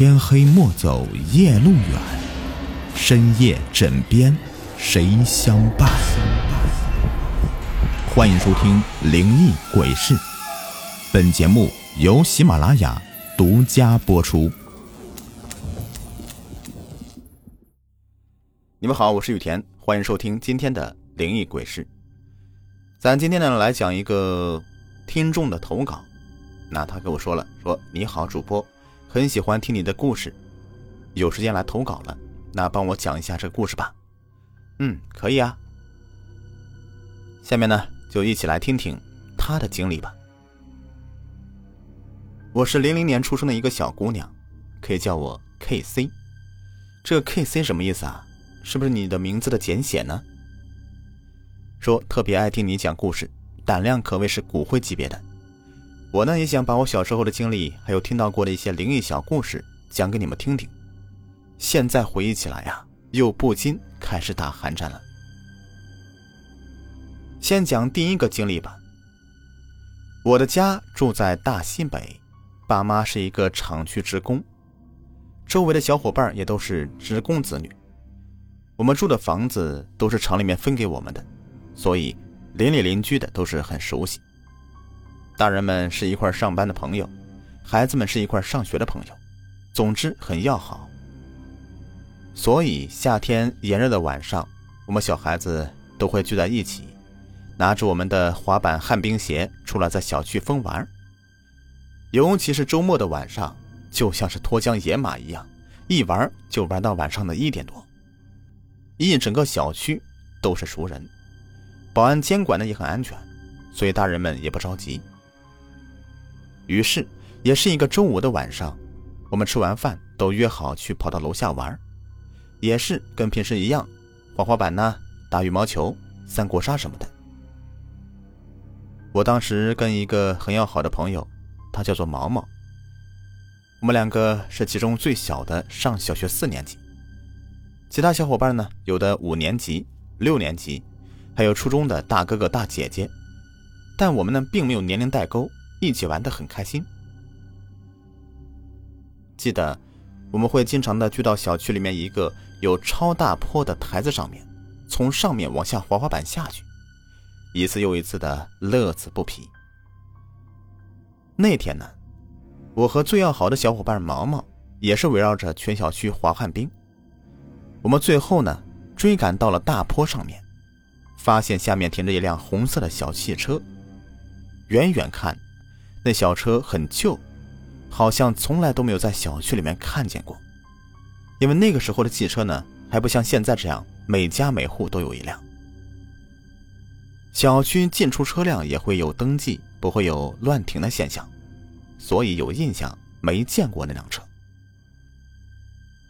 天黑莫走夜路远，深夜枕边谁相伴？欢迎收听《灵异鬼事》，本节目由喜马拉雅独家播出。你们好，我是雨田，欢迎收听今天的《灵异鬼事》。咱今天呢来讲一个听众的投稿，那他跟我说了，说你好，主播。很喜欢听你的故事，有时间来投稿了，那帮我讲一下这个故事吧。嗯，可以啊。下面呢，就一起来听听他的经历吧。我是零零年出生的一个小姑娘，可以叫我 K C。这 K C 什么意思啊？是不是你的名字的简写呢？说特别爱听你讲故事，胆量可谓是骨灰级别的。我呢也想把我小时候的经历，还有听到过的一些灵异小故事讲给你们听听。现在回忆起来呀，又不禁开始打寒战了。先讲第一个经历吧。我的家住在大西北，爸妈是一个厂区职工，周围的小伙伴也都是职工子女。我们住的房子都是厂里面分给我们的，所以邻里邻居的都是很熟悉。大人们是一块上班的朋友，孩子们是一块上学的朋友，总之很要好。所以夏天炎热的晚上，我们小孩子都会聚在一起，拿着我们的滑板、旱冰鞋出来在小区疯玩。尤其是周末的晚上，就像是脱缰野马一样，一玩就玩到晚上的一点多。一整个小区都是熟人，保安监管的也很安全，所以大人们也不着急。于是，也是一个周五的晚上，我们吃完饭都约好去跑到楼下玩，也是跟平时一样，滑滑板呢，打羽毛球、三国杀什么的。我当时跟一个很要好的朋友，他叫做毛毛。我们两个是其中最小的，上小学四年级。其他小伙伴呢，有的五年级、六年级，还有初中的大哥哥大姐姐，但我们呢，并没有年龄代沟。一起玩的很开心。记得我们会经常的聚到小区里面一个有超大坡的台子上面，从上面往下滑滑板下去，一次又一次的乐此不疲。那天呢，我和最要好的小伙伴毛毛也是围绕着全小区滑旱冰。我们最后呢追赶到了大坡上面，发现下面停着一辆红色的小汽车，远远看。那小车很旧，好像从来都没有在小区里面看见过。因为那个时候的汽车呢，还不像现在这样每家每户都有一辆。小区进出车辆也会有登记，不会有乱停的现象，所以有印象没见过那辆车。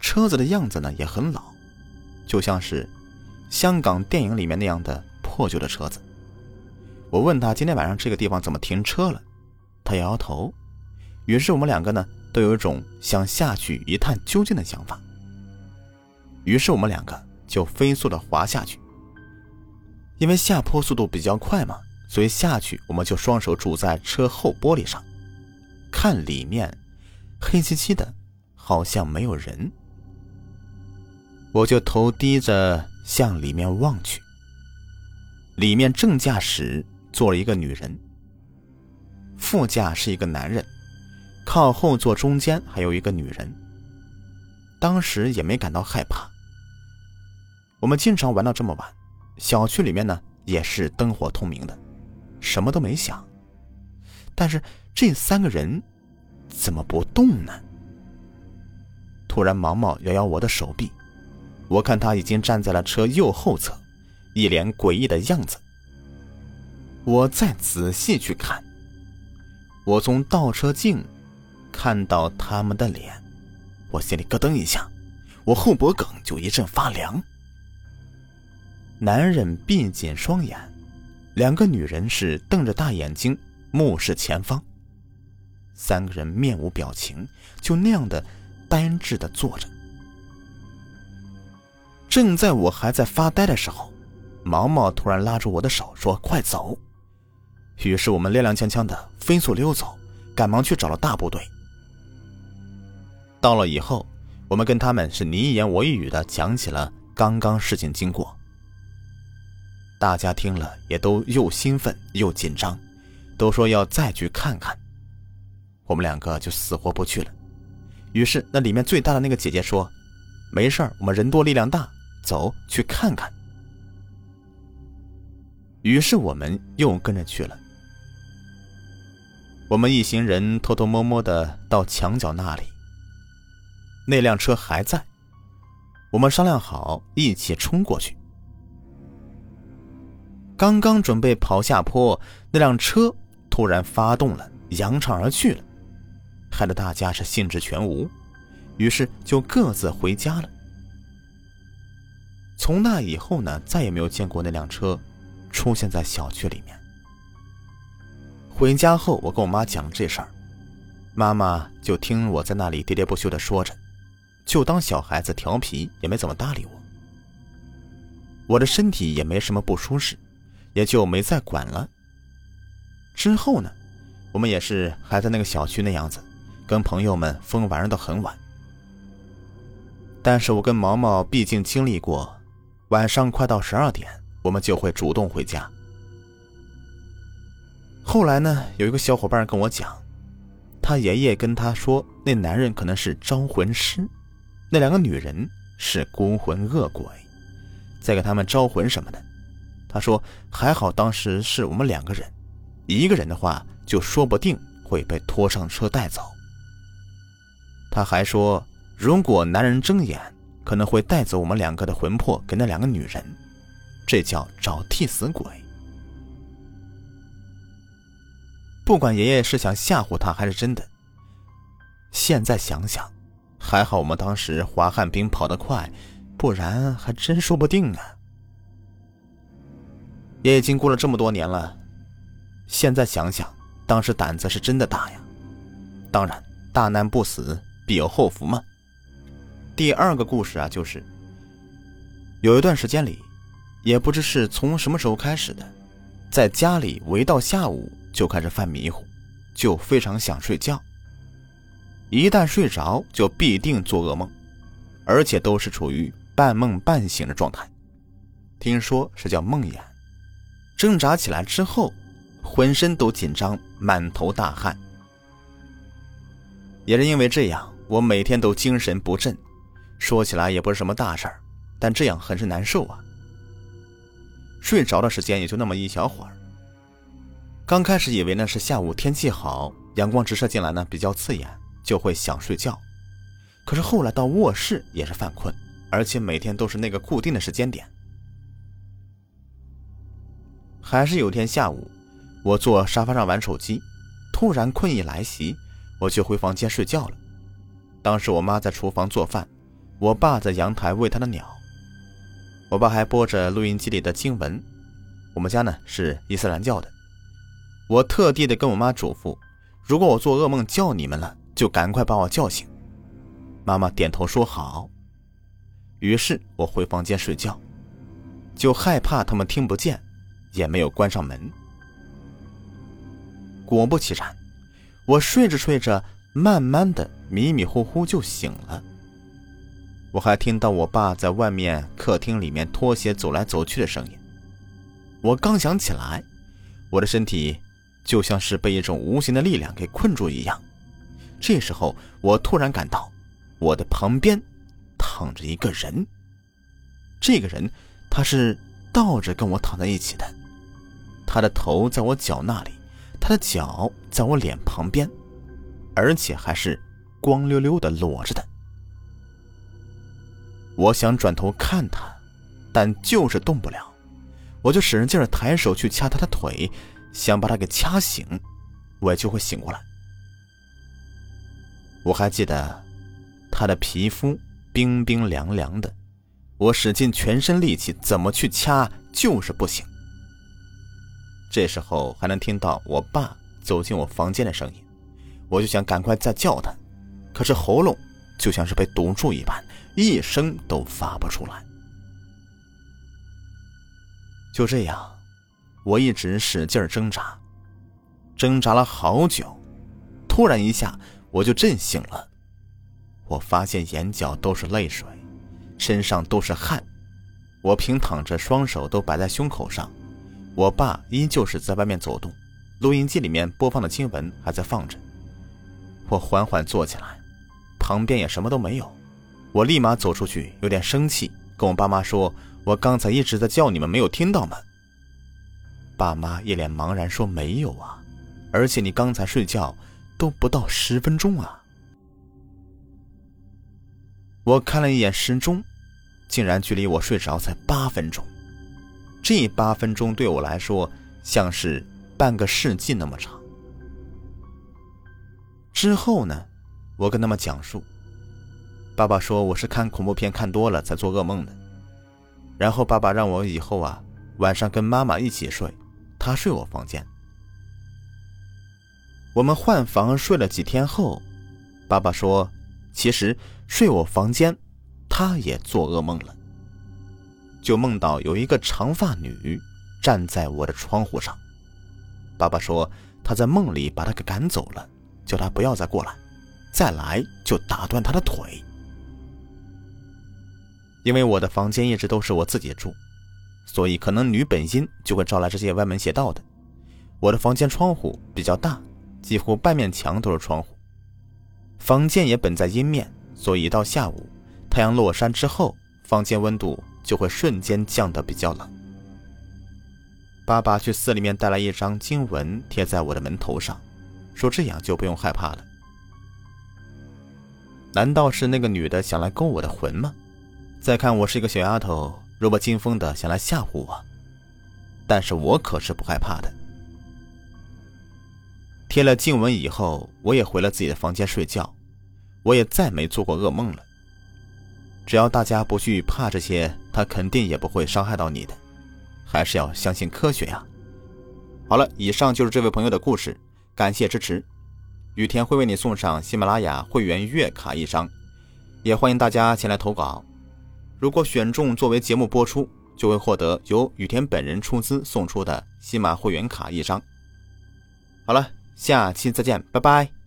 车子的样子呢也很老，就像是香港电影里面那样的破旧的车子。我问他今天晚上这个地方怎么停车了？他摇摇头，于是我们两个呢都有一种想下去一探究竟的想法。于是我们两个就飞速的滑下去，因为下坡速度比较快嘛，所以下去我们就双手拄在车后玻璃上，看里面黑漆漆的，好像没有人。我就头低着向里面望去，里面正驾驶坐了一个女人。副驾是一个男人，靠后座中间还有一个女人。当时也没感到害怕。我们经常玩到这么晚，小区里面呢也是灯火通明的，什么都没想。但是这三个人怎么不动呢？突然，毛毛摇摇我的手臂，我看他已经站在了车右后侧，一脸诡异的样子。我再仔细去看。我从倒车镜看到他们的脸，我心里咯噔一下，我后脖梗就一阵发凉。男人闭紧双眼，两个女人是瞪着大眼睛目视前方。三个人面无表情，就那样的呆滞的坐着。正在我还在发呆的时候，毛毛突然拉住我的手说：“快走！”于是我们踉踉跄跄的飞速溜走，赶忙去找了大部队。到了以后，我们跟他们是你一言我一语的讲起了刚刚事情经过。大家听了也都又兴奋又紧张，都说要再去看看。我们两个就死活不去了。于是那里面最大的那个姐姐说：“没事儿，我们人多力量大，走去看看。”于是我们又跟着去了。我们一行人偷偷摸摸的到墙角那里，那辆车还在。我们商量好一起冲过去。刚刚准备跑下坡，那辆车突然发动了，扬长而去了，害得大家是兴致全无，于是就各自回家了。从那以后呢，再也没有见过那辆车出现在小区里面。回家后，我跟我妈讲这事儿，妈妈就听我在那里喋喋不休的说着，就当小孩子调皮，也没怎么搭理我。我的身体也没什么不舒适。也就没再管了。之后呢，我们也是还在那个小区那样子，跟朋友们疯玩到很晚。但是我跟毛毛毕竟经历过，晚上快到十二点，我们就会主动回家。后来呢，有一个小伙伴跟我讲，他爷爷跟他说，那男人可能是招魂师，那两个女人是孤魂恶鬼，在给他们招魂什么的。他说：“还好当时是我们两个人，一个人的话就说不定会被拖上车带走。”他还说：“如果男人睁眼，可能会带走我们两个的魂魄给那两个女人，这叫找替死鬼。”不管爷爷是想吓唬他还是真的，现在想想，还好我们当时滑旱冰跑得快，不然还真说不定啊。也已经过了这么多年了，现在想想，当时胆子是真的大呀。当然，大难不死，必有后福嘛。第二个故事啊，就是有一段时间里，也不知是从什么时候开始的，在家里围到下午就开始犯迷糊，就非常想睡觉。一旦睡着，就必定做噩梦，而且都是处于半梦半醒的状态。听说是叫梦魇。挣扎起来之后，浑身都紧张，满头大汗。也是因为这样，我每天都精神不振。说起来也不是什么大事儿，但这样很是难受啊。睡着的时间也就那么一小会儿。刚开始以为呢是下午天气好，阳光直射进来呢比较刺眼，就会想睡觉。可是后来到卧室也是犯困，而且每天都是那个固定的时间点。还是有天下午，我坐沙发上玩手机，突然困意来袭，我就回房间睡觉了。当时我妈在厨房做饭，我爸在阳台喂他的鸟，我爸还播着录音机里的经文。我们家呢是伊斯兰教的，我特地的跟我妈嘱咐，如果我做噩梦叫你们了，就赶快把我叫醒。妈妈点头说好。于是我回房间睡觉，就害怕他们听不见。也没有关上门。果不其然，我睡着睡着，慢慢的迷迷糊糊就醒了。我还听到我爸在外面客厅里面拖鞋走来走去的声音。我刚想起来，我的身体就像是被一种无形的力量给困住一样。这时候，我突然感到我的旁边躺着一个人。这个人他是倒着跟我躺在一起的。他的头在我脚那里，他的脚在我脸旁边，而且还是光溜溜的裸着的。我想转头看他，但就是动不了，我就使劲抬手去掐他的腿，想把他给掐醒，我就会醒过来。我还记得他的皮肤冰冰凉凉的，我使尽全身力气怎么去掐就是不行。这时候还能听到我爸走进我房间的声音，我就想赶快再叫他，可是喉咙就像是被堵住一般，一声都发不出来。就这样，我一直使劲挣扎，挣扎了好久，突然一下我就震醒了。我发现眼角都是泪水，身上都是汗。我平躺着，双手都摆在胸口上。我爸依旧是在外面走动，录音机里面播放的经文还在放着。我缓缓坐起来，旁边也什么都没有。我立马走出去，有点生气，跟我爸妈说：“我刚才一直在叫你们，没有听到吗？”爸妈一脸茫然说：“没有啊，而且你刚才睡觉都不到十分钟啊。”我看了一眼时钟。竟然距离我睡着才八分钟，这八分钟对我来说像是半个世纪那么长。之后呢，我跟他们讲述，爸爸说我是看恐怖片看多了才做噩梦的。然后爸爸让我以后啊晚上跟妈妈一起睡，他睡我房间。我们换房睡了几天后，爸爸说，其实睡我房间。他也做噩梦了，就梦到有一个长发女站在我的窗户上。爸爸说他在梦里把她给赶走了，叫她不要再过来，再来就打断她的腿。因为我的房间一直都是我自己住，所以可能女本阴就会招来这些歪门邪道的。我的房间窗户比较大，几乎半面墙都是窗户，房间也本在阴面，所以到下午。太阳落山之后，房间温度就会瞬间降得比较冷。爸爸去寺里面带来一张经文，贴在我的门头上，说这样就不用害怕了。难道是那个女的想来勾我的魂吗？再看我是一个小丫头，弱不禁风的想来吓唬我，但是我可是不害怕的。贴了静文以后，我也回了自己的房间睡觉，我也再没做过噩梦了。只要大家不去怕这些，他肯定也不会伤害到你的。还是要相信科学呀。好了，以上就是这位朋友的故事，感谢支持。雨田会为你送上喜马拉雅会员月卡一张，也欢迎大家前来投稿。如果选中作为节目播出，就会获得由雨田本人出资送出的喜马会员卡一张。好了，下期再见，拜拜。